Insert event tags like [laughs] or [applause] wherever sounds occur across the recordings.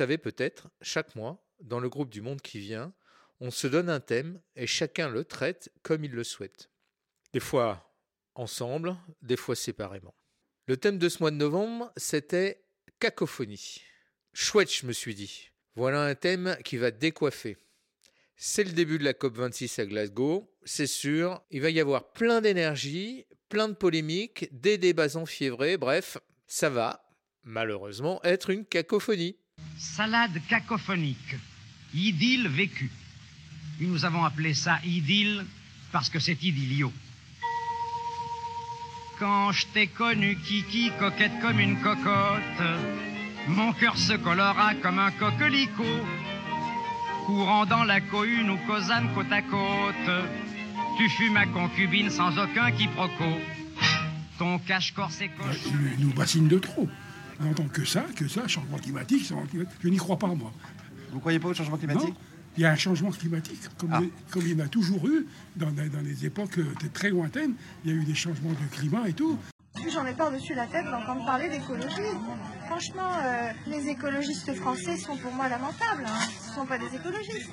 savez peut-être, chaque mois, dans le groupe du monde qui vient, on se donne un thème et chacun le traite comme il le souhaite. Des fois ensemble, des fois séparément. Le thème de ce mois de novembre, c'était cacophonie. Chouette, je me suis dit. Voilà un thème qui va décoiffer. C'est le début de la COP26 à Glasgow, c'est sûr. Il va y avoir plein d'énergie, plein de polémiques, des débats enfiévrés, bref, ça va, malheureusement, être une cacophonie. Salade cacophonique, idylle vécue. Et nous avons appelé ça idylle parce que c'est idyllio. Quand je t'ai connu, Kiki, coquette comme une cocotte, mon cœur se colora comme un coquelicot. Courant dans la cohue, nous causâmes côte à côte. Tu fus ma concubine sans aucun quiproquo. Ton cache-corps s'écoche. Il nous bassine de trop. On n'entend que ça, que ça, changement climatique. changement climatique. Je n'y crois pas, moi. Vous croyez pas au changement climatique? Non. Il y a un changement climatique, comme, Ah. il- comme il y en a toujours eu dans, des- dans les époques euh, très lointaines. Il y a eu des changements de climat et tout. J'en ai par-dessus la tête d'entendre parler d'écologie. Franchement, euh, les écologistes français sont pour moi lamentables. hein. Ce ne sont pas des écologistes.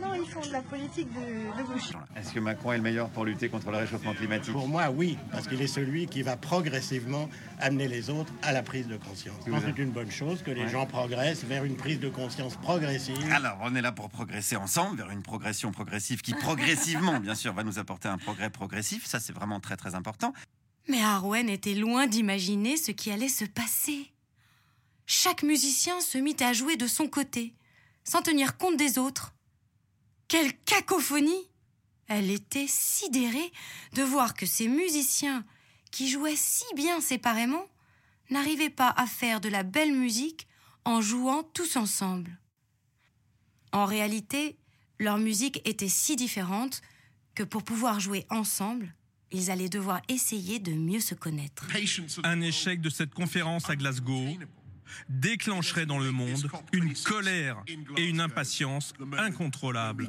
Non, ils font de la politique de, de gauche. Est-ce que Macron est le meilleur pour lutter contre le réchauffement climatique? Pour moi, oui, parce qu'il est celui qui va progressivement amener les autres à la prise de conscience. Je pense que c'est une bonne chose que les Ouais. gens progressent vers une prise de conscience progressive. Alors, on est là pour progresser ensemble vers une progression progressive qui, progressivement, bien sûr, va nous apporter un progrès progressif. Ça, c'est vraiment très, très important. Mais Arwen était loin d'imaginer ce qui allait se passer. Chaque musicien se mit à jouer de son côté, sans tenir compte des autres. Quelle cacophonie Elle était sidérée de voir que ces musiciens, qui jouaient si bien séparément, n'arrivaient pas à faire de la belle musique en jouant tous ensemble. En réalité, leur musique était si différente que pour pouvoir jouer ensemble, ils allaient devoir essayer de mieux se connaître. Un échec de cette conférence à Glasgow déclencherait dans le monde une colère et une impatience incontrôlables.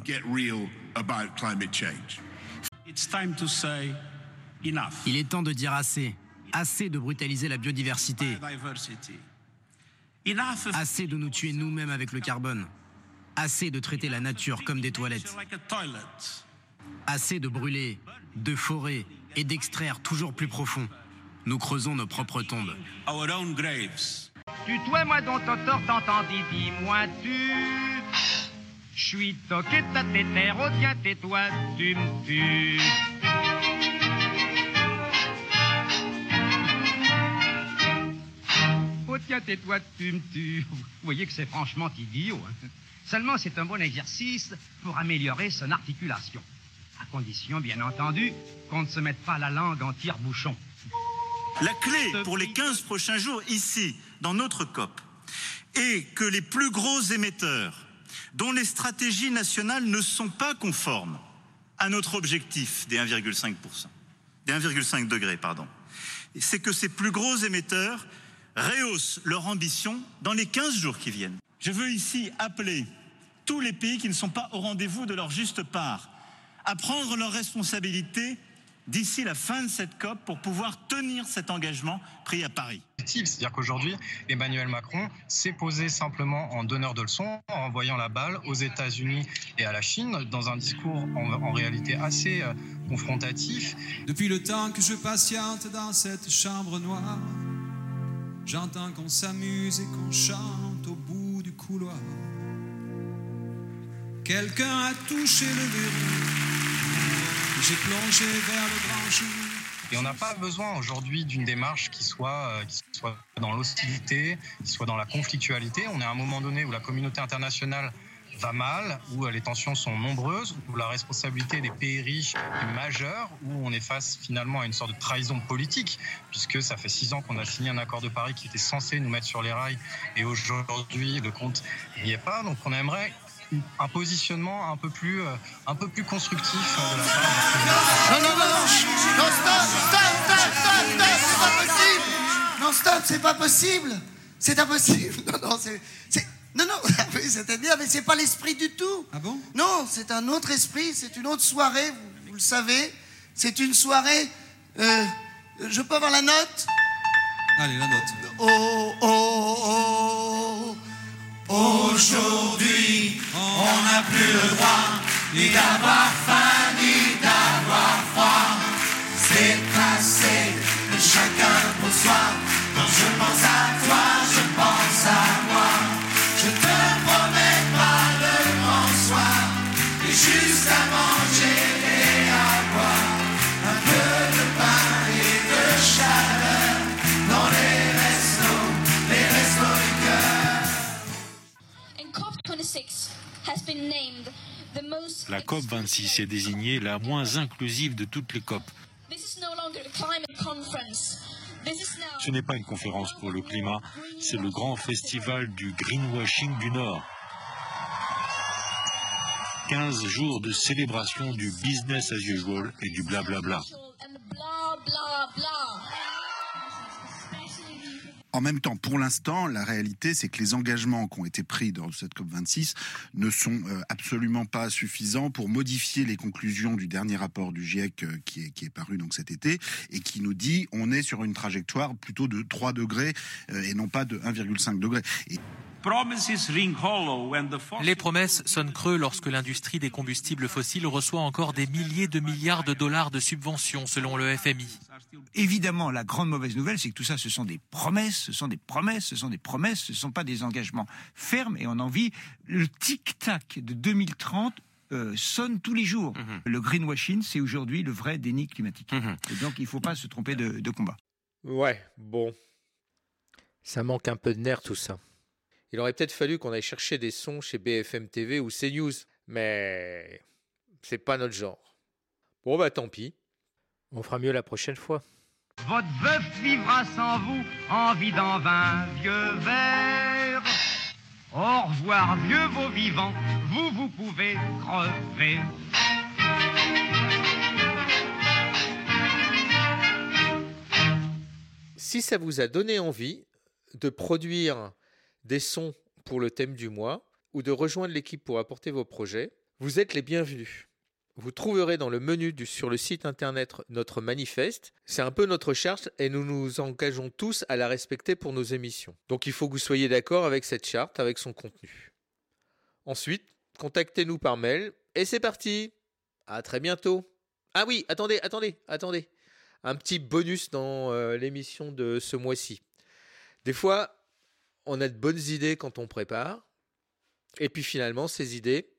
Il est temps de dire assez. Assez de brutaliser la biodiversité. Assez de nous tuer nous-mêmes avec le carbone. Assez de traiter la nature comme des toilettes. Assez de brûler, de forer et d'extraire toujours plus profond. Nous creusons nos propres tombes. Tutoie-moi dont t'entends, t'entendis, dis-moi tu. Je suis toqué ta tétère, oh tiens, tais-toi, tu me tues. Oh tiens, tais-toi, tu me tues. Vous voyez que c'est franchement idiot. hein. Seulement, c'est un bon exercice pour améliorer son articulation. À condition, bien entendu, qu'on ne se mette pas la langue en tire-bouchon. La clé pour les 15 prochains jours ici, dans notre COP, est que les plus gros émetteurs, dont les stratégies nationales ne sont pas conformes à notre objectif des 1,5%, des 1,5 degrés, pardon, c'est que ces plus gros émetteurs rehaussent leur ambition dans les 15 jours qui viennent. Je veux ici appeler tous les pays qui ne sont pas au rendez-vous de leur juste part à prendre leurs responsabilités d'ici la fin de cette COP pour pouvoir tenir cet engagement pris à Paris. C'est-à-dire qu'aujourd'hui, Emmanuel Macron s'est posé simplement en donneur de leçons, en envoyant la balle aux États-Unis et à la Chine, dans un discours en, en réalité assez euh, confrontatif. Depuis le temps que je patiente dans cette chambre noire, j'entends qu'on s'amuse et qu'on chante au bout du couloir. Quelqu'un a touché le verrou, j'ai plongé vers le grand jour. Et on n'a pas besoin aujourd'hui d'une démarche qui soit, euh, qui soit dans l'hostilité, qui soit dans la conflictualité. On est à un moment donné où la communauté internationale va mal, où euh, les tensions sont nombreuses, où la responsabilité des pays riches est majeure, où on est face finalement à une sorte de trahison politique, puisque ça fait six ans qu'on a signé un accord de Paris qui était censé nous mettre sur les rails, et aujourd'hui le compte n'y est pas. Donc on aimerait un positionnement un peu plus, euh, un peu plus constructif euh, de la part Non, non, non, non, non, stop, stop, stop, stop, stop, c'est pas possible. Non, stop, c'est pas possible. C'est impossible. [laughs] Non, non, c'est, c'est- non, non, [laughs] oui, c'est-à-dire, mais c'est pas l'esprit du tout. Ah bon? Non, c'est un autre esprit, c'est une autre soirée, vous, vous le savez. C'est une soirée. euh, je peux avoir la note? Allez, la note. Oh, oh, oh, Aujourd'hui, on n'a plus le droit ni d'avoir La COP 26 est désignée la moins inclusive de toutes les COP. Ce n'est pas une conférence pour le climat, c'est le grand festival du greenwashing du Nord. 15 jours de célébration du business as usual et du blablabla. Blah blah. En même temps, pour l'instant, la réalité, c'est que les engagements qui ont été pris dans cette COP26 ne sont euh, absolument pas suffisants pour modifier les conclusions du dernier rapport du GIEC euh, qui, est, qui est paru donc cet été et qui nous dit on est sur une trajectoire plutôt de 3 degrés euh, et non pas de 1,5 degrés. Et Les promesses sonnent creux lorsque l'industrie des combustibles fossiles reçoit encore des milliers de milliards de dollars de subventions selon le FMI. Évidemment, la grande mauvaise nouvelle, c'est que tout ça, ce sont des promesses, ce sont des promesses, ce sont des promesses, ce ne sont pas des engagements fermes et on en vit. Le tic-tac de 2030 euh, sonne tous les jours. Le greenwashing, c'est aujourd'hui le vrai déni climatique. Et donc, il ne faut pas se tromper de, de combat. Ouais, bon. Ça manque un peu de nerf tout ça. Il aurait peut-être fallu qu'on aille chercher des sons chez BFM TV ou CNews, mais c'est pas notre genre. Bon bah tant pis. On fera mieux la prochaine fois. Votre bœuf vivra sans vous en vidant vingt vieux verres. Au revoir, vieux vos vivants, vous, vous pouvez crever. Si ça vous a donné envie de produire des sons pour le thème du mois ou de rejoindre l'équipe pour apporter vos projets, vous êtes les bienvenus. Vous trouverez dans le menu sur le site internet notre manifeste. C'est un peu notre charte et nous nous engageons tous à la respecter pour nos émissions. Donc il faut que vous soyez d'accord avec cette charte, avec son contenu. Ensuite, contactez-nous par mail et c'est parti. À très bientôt. Ah oui, attendez, attendez, attendez. Un petit bonus dans euh, l'émission de ce mois-ci. Des fois, on a de bonnes idées quand on prépare. Et puis finalement, ces idées,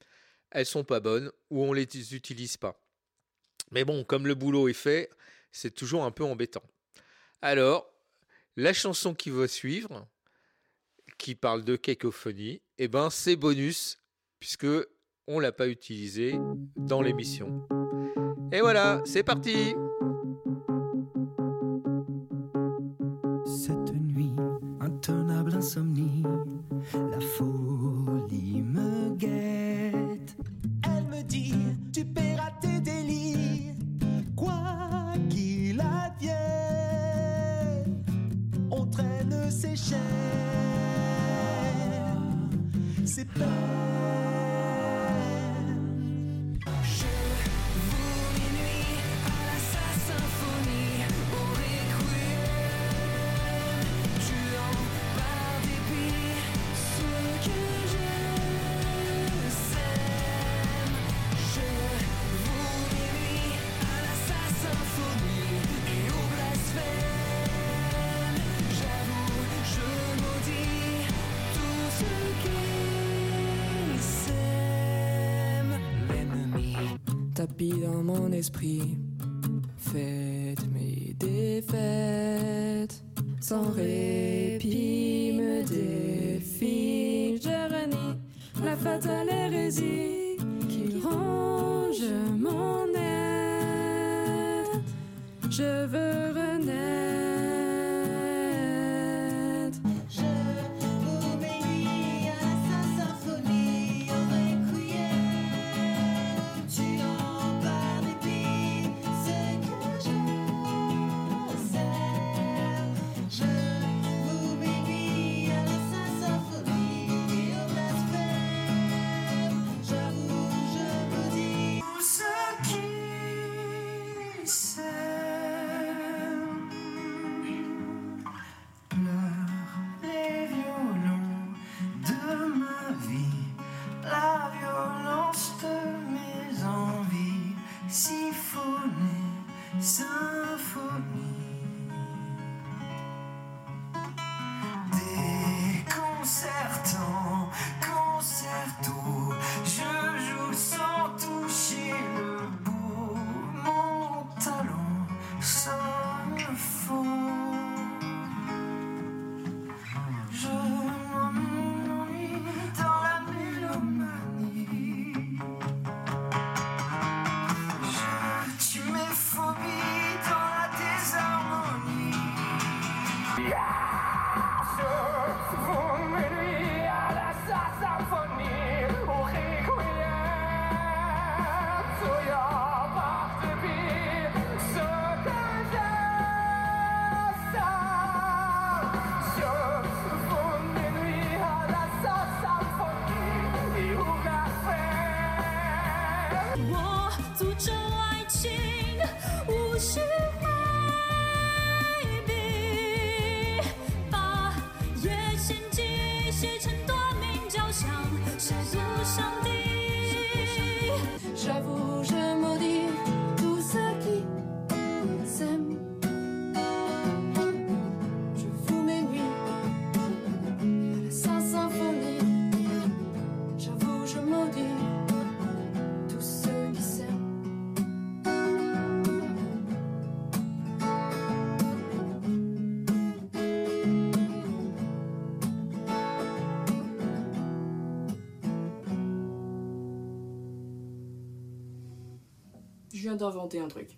elles sont pas bonnes ou on les utilise pas. Mais bon, comme le boulot est fait, c'est toujours un peu embêtant. Alors, la chanson qui va suivre, qui parle de cacophonie, eh ben c'est bonus puisque on l'a pas utilisé dans l'émission. Et voilà, c'est parti. c'est pas mon esprit. Faites mes défaites sans répit me défie. Je renie la fatale hérésie qui ronge mon être. Je veux viens d'inventer un truc.